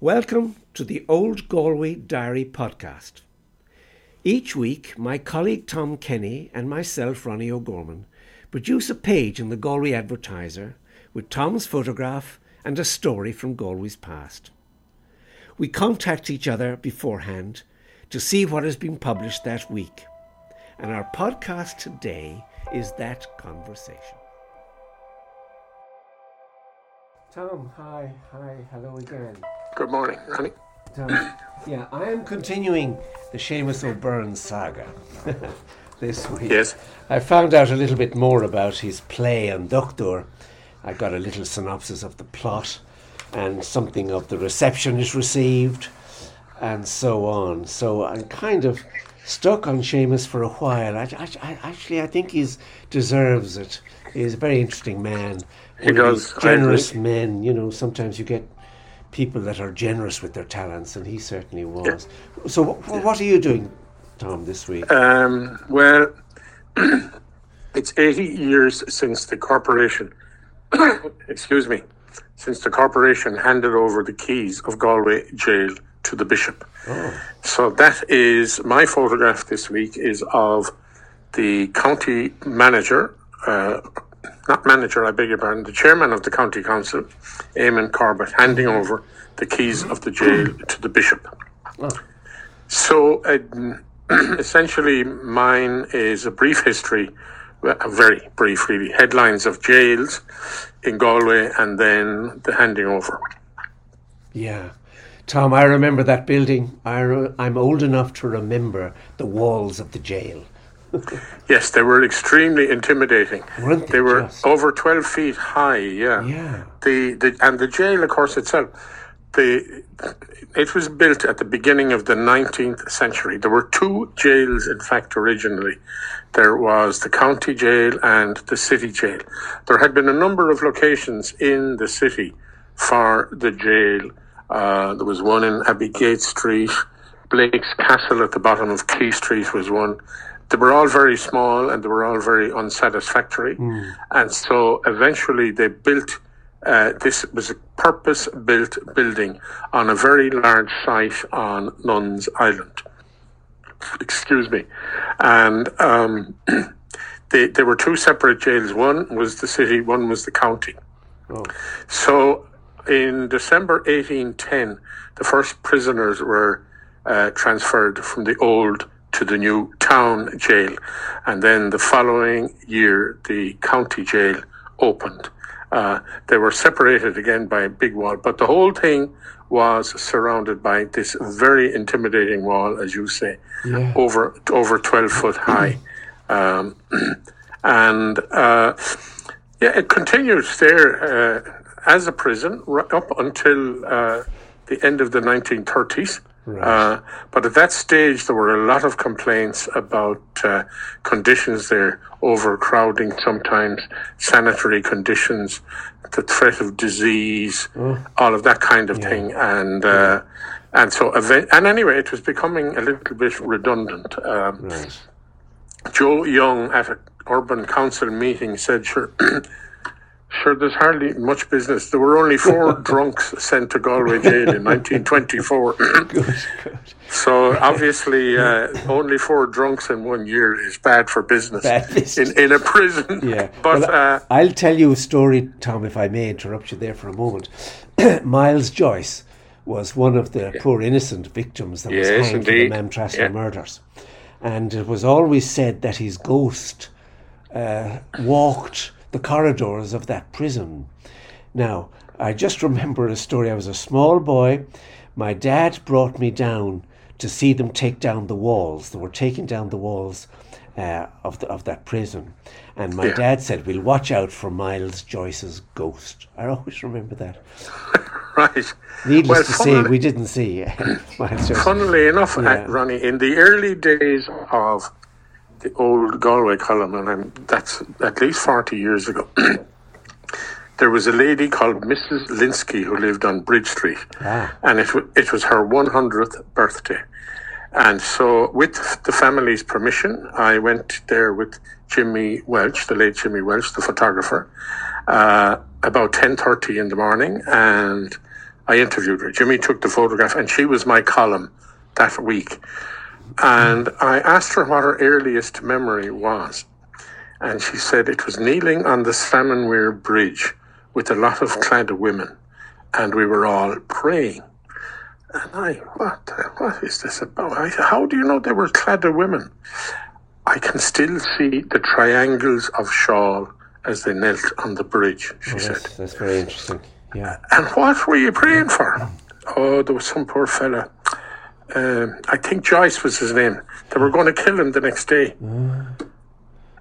Welcome to the Old Galway Diary podcast. Each week, my colleague Tom Kenny and myself, Ronnie O'Gorman, produce a page in the Galway Advertiser with Tom's photograph and a story from Galway's past. We contact each other beforehand to see what has been published that week, and our podcast today is that conversation. Tom, hi, hi, hello again. Good morning, Ronnie. Yeah, I am continuing the Seamus O'Byrne saga this week. Yes. I found out a little bit more about his play on Doctor. I got a little synopsis of the plot and something of the reception it received and so on. So I'm kind of stuck on Seamus for a while. I, I, I actually, I think he deserves it. He's a very interesting man. He does, Generous men, you know, sometimes you get people that are generous with their talents, and he certainly was. So, wh- what are you doing, Tom, this week? Um, well, it's 80 years since the corporation, excuse me, since the corporation handed over the keys of Galway jail to the bishop. So that is my photograph this week is of the county manager, uh, not manager, I beg your pardon, the chairman of the county council, Eamon Corbett, handing over the keys of the jail to the bishop. So, um, essentially, mine is a brief history, a very brief, really, headlines of jails in Galway and then the handing over. Yeah. Tom, I remember that building. I re- I'm old enough to remember the walls of the jail. Yes, they were extremely intimidating. Weren't they They were just? over 12 feet high, yeah. Yeah. The, the And the jail, of course, itself, the, it was built at the beginning of the 19th century. There were two jails, in fact, originally. There was the county jail and the city jail. There had been a number of locations in the city for the jail. Uh, there was one in Abbey Street, Blake's Castle at the bottom of Quay Street was one. They were all very small and they were all very unsatisfactory. And so eventually they built uh, this was a purpose built building on a very large site on Nuns Island. Excuse me. And um, they, there were two separate jails. One was the city, one was the county. Oh. So in December 1810, the first prisoners were uh, transferred from the old to the new town jail. And then the following year, the county jail opened. Uh, they were separated again by a big wall, but the whole thing was surrounded by this very intimidating wall, as you say, Yeah. over over 12 foot high. Um, and uh, yeah, it continued there uh, as a prison right up until uh, the end of the 1930s. Uh, but at that stage, there were a lot of complaints about uh, conditions there, overcrowding sometimes, sanitary conditions, the threat of disease, all of that kind of thing. And uh, and so, event- and anyway, it was becoming a little bit redundant. Um, Right. Joe Young at an urban council meeting said, "Sure, sure, there's hardly much business. There were only four drunks sent to Galway jail in 1924. Good, good. so obviously, uh, only four drunks in one year is bad for business, Bad business. in in a prison. Yeah. but Well, uh, I'll tell you a story, Tom, if I may interrupt you there for a moment. Miles Joyce was one of the poor innocent victims that was Yes, hanged for indeed. the Maamtrasna Yeah. murders. And it was always said that his ghost uh, walked the corridors of that prison. Now, I just remember a story. I was a small boy. My dad brought me down to see them take down the walls. They were taking down the walls uh, of the, of that prison, and my Yeah. dad said, "We'll watch out for Miles Joyce's ghost." I always remember that. right. Needless Well, to say, we didn't see Miles Joyce. Funnily enough, Yeah. Ronnie, in the early days of the old Galway column, and I'm, that's at least 40 years ago, there was a lady called Mrs. Linsky who lived on Bridge Street. Ah. And it, it was her 100th birthday. And so, with the family's permission, I went there with Jimmy Welch, the late Jimmy Welch, the photographer, uh, about 10.30 in the morning. And I interviewed her. Jimmy took the photograph, and she was my column that week. And I asked her what her earliest memory was. And she said it was kneeling on the Salmonweir Bridge with a lot of Claddagh women, and we were all praying. And I, what, what is this about? I, how do you know they were Claddagh women? I can still see the triangles of shawl as they knelt on the bridge, she Oh, said. that's, that's very interesting. Yeah. And what were you praying for? Oh, there was some poor fella. Um, I think Joyce was his name. They were going to kill him the next day.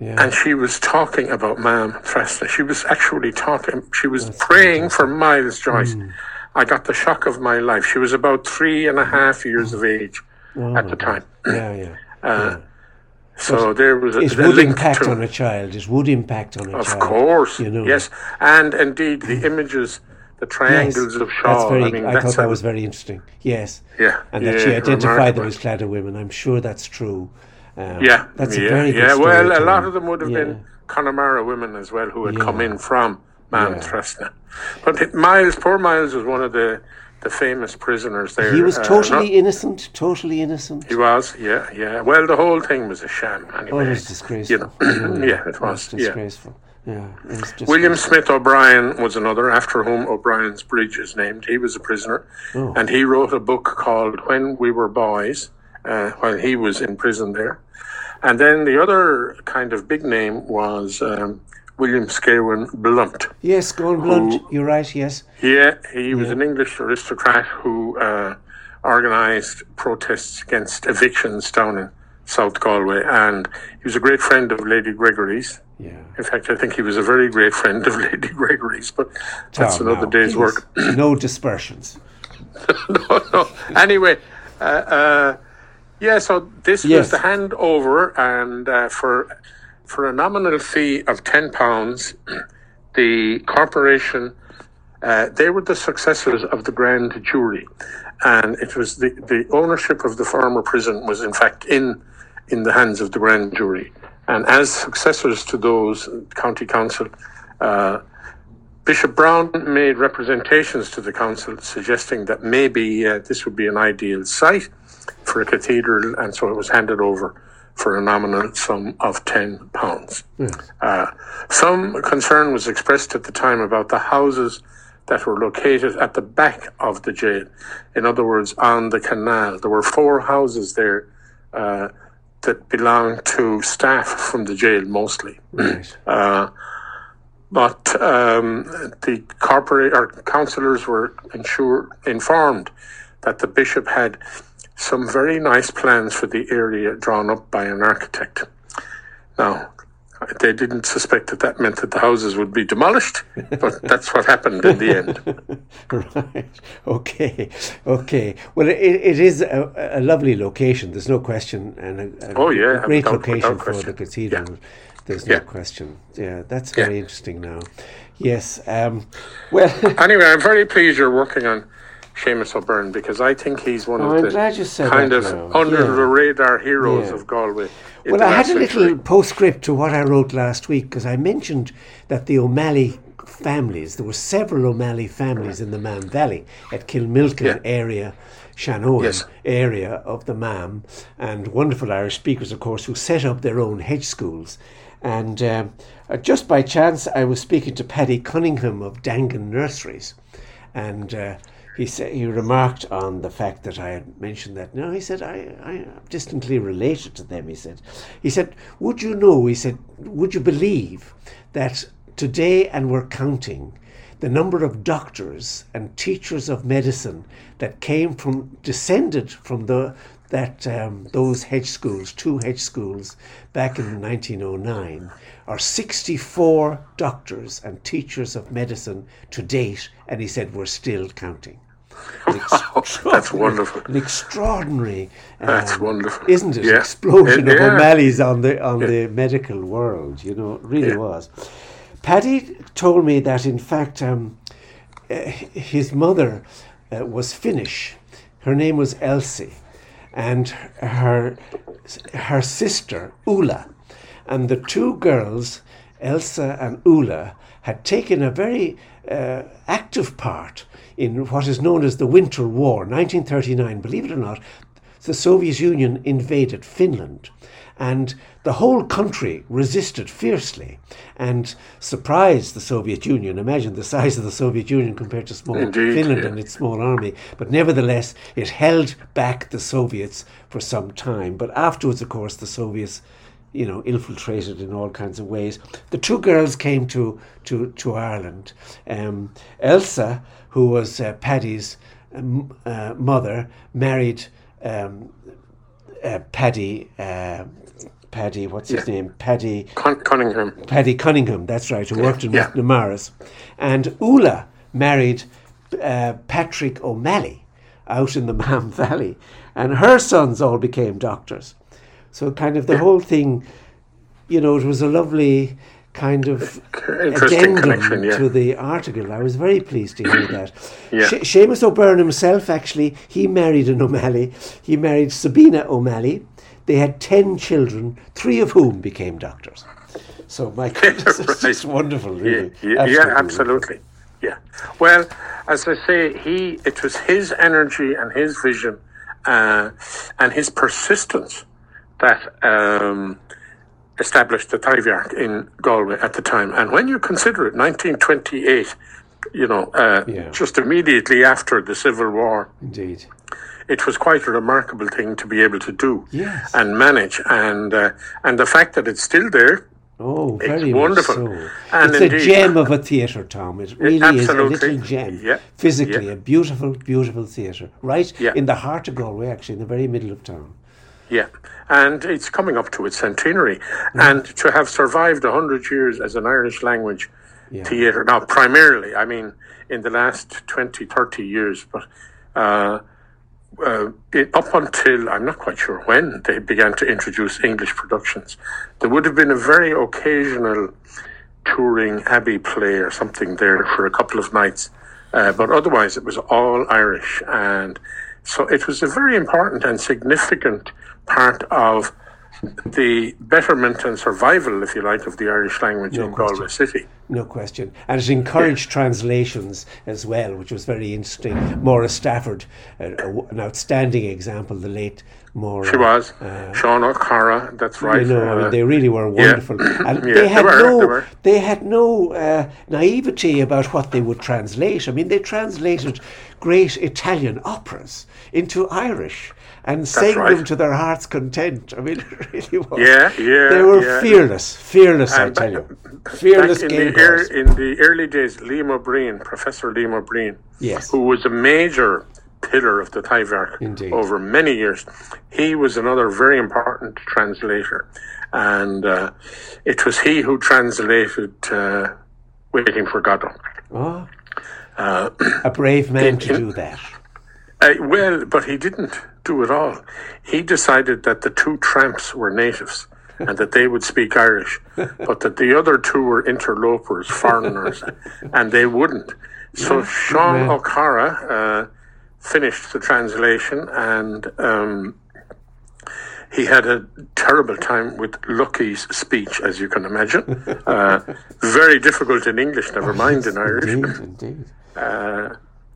Yeah. And she was talking about Ma'am Fresna. She was actually talking, she was praying for Miles Joyce. I got the shock of my life. She was about three and a half years of age at the time. yeah, yeah. Uh, so there was a, It would impact on a child. It would impact on a Of child. Of course, you know. yes, and indeed the images, the Yes, triangles of That's very. I mean, I that's thought that was very interesting. Yes. Yeah, And that yeah, she identified them as Claddagh women. I'm sure that's true. Um, Yeah, That's a yeah, very good yeah. Well, a lot of them would have Yeah. been Connemara women as well who had come in from. Tresna. But Miles, poor Miles, was one of the the famous prisoners there. He was uh, totally not- innocent. Totally innocent. he was, yeah, yeah. Well, the whole thing was a sham. Anyway, Oh, it was disgraceful. You know, yeah, it was. Yeah. disgraceful. Yeah, William. Smith O'Brien was another, after whom O'Brien's Bridge is named. He was a prisoner, Oh. and he wrote a book called When We Were Boys, uh, while he was in prison there. And then the other kind of big name was um, William Scawen Blunt. Yes, on, Blunt. You're right. Yes. Yeah, he was an English aristocrat who uh, organised protests against evictions down in South Galway, and he was a great friend of Lady Gregory's. Yeah. In fact, I think he was a very great friend of Lady Gregory's, but that's Tom, another now, day's work. no dispersions. no, no. Anyway, uh, uh, yeah, so this Yes. was the handover, and uh, for for a nominal fee of ten pounds, the corporation uh, they were the successors of the grand jury, and it was the, the ownership of the former prison was in fact in in the hands of the grand jury, and as successors to those county council. Uh, Bishop Browne made representations to the council suggesting that maybe uh, this would be an ideal site for a cathedral, and so it was handed over for a nominal sum of ten pounds. Uh, some concern was expressed at the time about the houses that were located at the back of the jail. In other words, on the canal. There were four houses there uh, that belonged to staff from the jail mostly. Right. Uh, but um, the corporate or councillors were ensure, informed that the bishop had some very nice plans for the area drawn up by an architect. Now, they didn't suspect that that meant that the houses would be demolished, but that's what happened in the end. right. Okay. Okay. Well, it, it is a, a lovely location. There's no question, and a, a, Oh, yeah, great without- location without for the cathedral. There's no Yeah. question. Yeah, that's Yeah. very interesting. Now, yes. Um, well, Anyway, I'm very pleased you're working on Seamus O'Byrne because I think he's one Oh, of I'm the glad you said kind of now. under Yeah. the radar heroes Yeah. of Galway. well, I had a century. little postscript to what I wrote last week because I mentioned that the O'Malley families, there were several O'Malley families in the Mam Valley at Kilmilkin Yeah. area, Shanoan Yes. area of the Mam, and wonderful Irish speakers, of course, who set up their own hedge schools. And um, uh, just by chance, I was speaking to Paddy Cunningham of Dangan Nurseries, and uh, he said he remarked on the fact that I had mentioned that. No, he said I, I am distantly related to them. He said, he said, would you know? He said, would you believe that today, and we're counting, the number of doctors and teachers of medicine that came from descended from the that um, those hedge schools, two hedge schools, back in 1909, are 64 doctors and teachers of medicine to date, and he said we're still counting. That's wonderful. An extraordinary, That's um, wonderful. isn't it? Yeah. Explosion Yeah. of O'Malley's on the on the medical world. You know, it really Yeah. was. Paddy told me that in fact um, uh, his mother uh, was Finnish. Her name was Elsie, and her her sister Ula, and the two girls, Elsa and Ula, had taken a very uh, active part in what is known as the Winter War, 1939. Believe it or not, the Soviet Union invaded Finland. And the whole country resisted fiercely and surprised the Soviet Union. Imagine the size of the Soviet Union compared to small Indeed, Finland yeah. and its small army. But nevertheless, it held back the Soviets for some time. But afterwards, of course, the Soviets you know, infiltrated in all kinds of ways. The two girls came to to to Ireland. Um, Elsa, who was uh, Paddy's um, uh, mother, married um, uh, Paddy. Uh, Paddy, what's his name? Paddy. Con- Cunningham. Paddy Cunningham, that's right, who worked in Yeah. McNamara's. And Ula married uh, Patrick O'Malley out in the Mam Valley. And her sons all became doctors. So, kind of the whole thing, you know, it was a lovely kind of addendum yeah. to the article. I was very pleased to hear that. Yeah. Se- Seamus O'Byrne himself, actually, he married an O'Malley. He married Sabina O'Malley. They had 10 children, three of whom became doctors. So, my goodness, it's just Right. wonderful, Yeah, really. yeah, yeah, absolutely. Yeah. Well, as I say, he it was his energy and his vision uh, and his persistence that um, established the Taibhdhearc in Galway at the time. And when you consider it, 1928, you know, uh, Yeah. just immediately after the Civil War, Indeed. it was quite a remarkable thing to be able to do Yes. and manage. And uh, and the fact that it's still there Oh, very wonderful. so. And it's indeed- a gem of a theatre, Tom. It really is a little gem. Yeah, Physically, yeah. a beautiful, beautiful theatre. Right Yeah. in the heart of Galway, actually, in the very middle of town. Yeah, and it's coming up to its centenary, and to have survived hundred years as an Irish language Yeah. theatre. Now, primarily, I mean, in the last 20, 30 years, but uh, uh, it, up until I'm not quite sure when they began to introduce English productions, there would have been a very occasional touring Abbey play or something there for a couple of nights. Uh, but otherwise, it was all Irish. And so it was a very important and significant part of the betterment and survival, if you like, of the Irish language No in question. Galway City. No question. And it encouraged translations as well, which was very interesting. Maura Stafford, uh, an outstanding example, the late Maura. She was. Uh, Sean O'Cara, that's right. You know, I mean, uh, they really were wonderful, and Yeah, they they had were, no, they they had no uh, naivety about what they would translate. I mean, they translated great Italian operas into Irish and sang right. them to their heart's content. I mean, it really was. Yeah, yeah, They were yeah. fearless, fearless. I tell you, fearless in game the, ear in the early days, Liam O'Brien, Professor Liam O'Brien, Yes. who was a major pillar of the Taibhdhearc Indeed. over many years, he was another very important translator. And uh, it was he who translated uh, Waiting for Godot. Oh, a brave man to in- do that. Uh, well, but he didn't do it all. He decided that the two tramps were natives and that they would speak Irish, but that the other two were interlopers, foreigners, and they wouldn't. So Sean man. O'Cara uh, finished the translation and um, he had a terrible time with Lucky's speech, as you can imagine. Uh, very difficult in English, never mind in Irish. Indeed, indeed.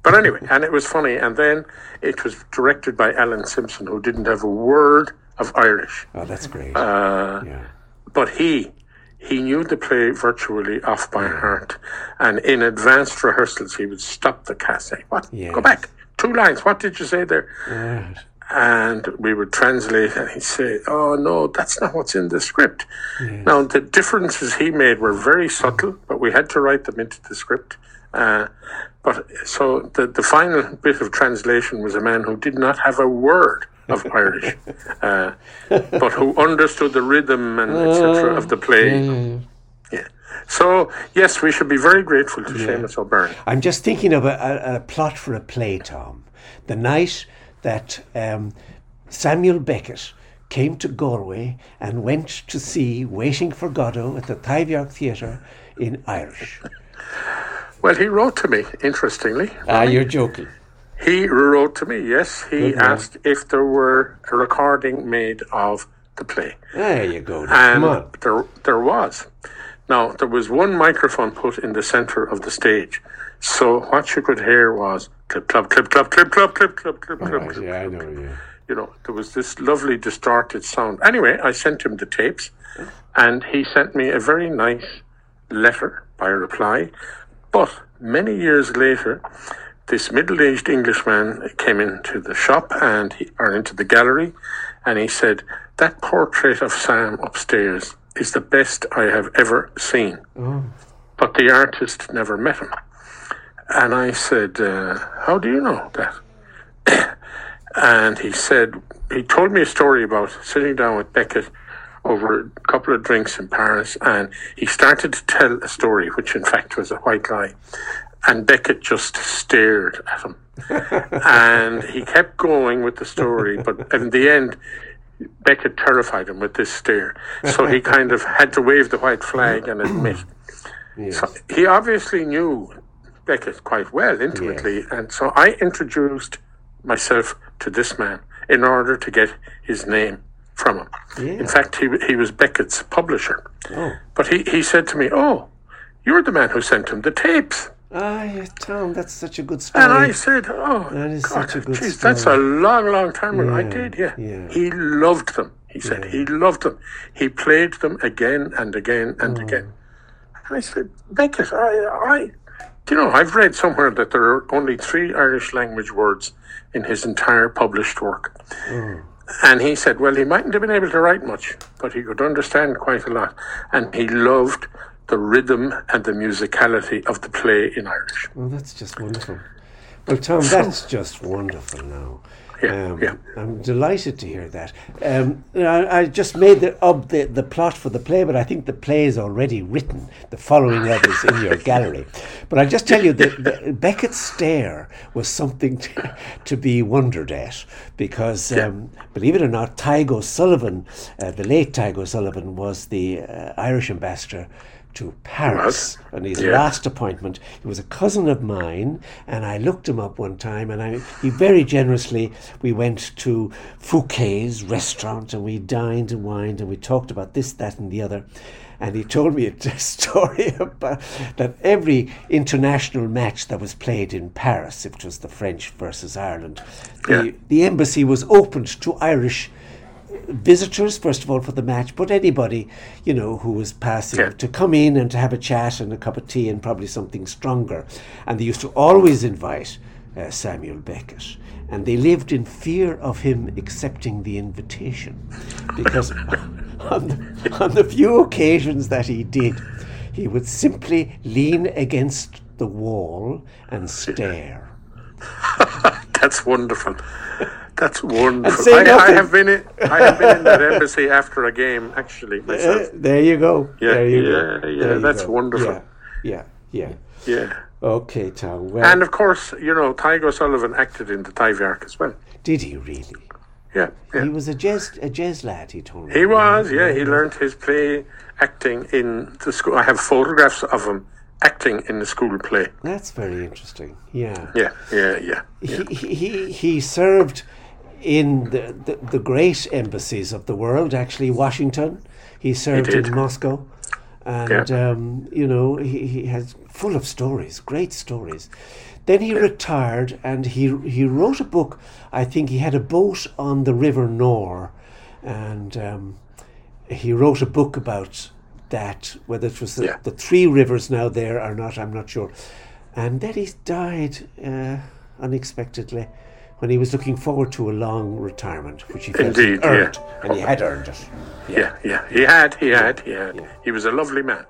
But anyway, and it was funny. And then it was directed by Alan Simpson, who didn't have a word of Irish. Oh, that's great. Uh, yeah. But he he knew the play virtually off by heart. And in advanced rehearsals, he would stop the cast, say, "What? Yes. Go back. Two lines. What did you say there?" Right. and we would translate and he'd say, Oh no, that's not what's in the script. Now the differences he made were very subtle, but we had to write them into the script. Uh, but so the, the final bit of translation was a man who did not have a word of Irish, uh, but who understood the rhythm and etc. of the play. Yeah. So yes, we should be very grateful to Seamus O'Byrne. I'm just thinking of a, a, a plot for a play, Tom. The night that um, Samuel Beckett came to Galway and went to see Waiting for Godot at the Taibhdhearc Theatre in Irish. Well, he wrote to me, interestingly. Ah, you're joking. He wrote to me, yes. He asked if there were a recording made of the play. There you go. Come on. there there was. Now, there was one microphone put in the center of the stage. So what you could hear was clip, clop, clip, clop, clip, clop, clip, clop, clip, All clop, right, clip, yeah, I know, yeah. you know, there was this lovely distorted sound. Anyway, I sent him the tapes, and he sent me a very nice letter by reply. But many years later, this middle-aged Englishman came into the shop and he, or into the gallery, and he said that portrait of Sam upstairs is the best I have ever seen. But the artist never met him. And I said, uh, How do you know that? and he said, He told me a story about sitting down with Beckett over a couple of drinks in Paris, and he started to tell a story, which in fact was a white lie. And Beckett just stared at him. and he kept going with the story, but in the end, Beckett terrified him with this stare. So he kind of had to wave the white flag and admit. So he obviously knew Beckett quite well, intimately, and so I introduced myself to this man in order to get his name from him. Yeah. In fact, he, he was Beckett's publisher. Oh. But he, he said to me, Oh, you're the man who sent him the tapes. Ah, yeah, Tom, that's such a good story. And I said, Oh, That is God, such a good geez, that's a long, long time ago. I did, yeah. yeah. He loved them. He said he loved them. He played them again and again and Mm. again. And I said, Beckett, I, I, you know, I've read somewhere that there are only three Irish language words in his entire published work. Mm. And he said, well, he mightn't have been able to write much, but he could understand quite a lot. And he loved the rhythm and the musicality of the play in Irish. Well, that's just wonderful. Well, Tom, that's just wonderful now. Yeah, Um, yeah. I'm delighted to hear that. Um, I, I just made the, up the, the plot for the play, but I think the play is already written. The following of is in your gallery. But I'll just tell you that the, Beckett's stare was something to, to be wondered at because, um, believe it or not, Tadhg O'Sullivan, uh, the late Tadhg O'Sullivan, was the uh, Irish ambassador to Paris And his Yeah. last appointment. He was a cousin of mine, and I looked him up one time, and I, he very generously, we went to Fouquet's restaurant, and we dined and wined, and we talked about this, that, and the other. And he told me a story about that every international match that was played in Paris, if it was the French versus Ireland, the, Yeah. the embassy was opened to Irish visitors, first of all, for the match, but anybody, you know, who was passing Yeah. to come in and to have a chat and a cup of tea and probably something stronger. And they used to always invite uh, Samuel Beckett. And they lived in fear of him accepting the invitation because on the, on the few occasions that he did, he would simply lean against the wall and stare. That's wonderful. That's wonderful. I, I have been in, I have been in that embassy after a game, actually, Uh, there you go. Yeah, there you yeah, go. yeah, that's go. wonderful. Yeah, yeah, yeah. Yeah. Okay, Tom. Well, And of course, you know, Tadhg O'Sullivan acted in the Arc as well. did he really? Yeah, yeah. He was a jazz, a jazz lad. He told me. He was, yeah. He learned his play acting in the school. I have photographs of him acting in the school play. That's very interesting. Yeah. Yeah, yeah, yeah. He, he, he- he served in the, the, the great embassies of the world, actually, Washington. He served did. in Moscow. And, um, you know, he, he has full of stories, great stories. Then he retired and he, he wrote a book. I think he had a boat on the River Nore. And um, he wrote a book about that, whether it was the, Yeah. the three rivers now there or not, I'm not sure. And then he died uh, unexpectedly when he was looking forward to a long retirement, which he felt Indeed, he yeah. earned, and he had earned it. Yeah, yeah. He had, he had, he had. He was a lovely man.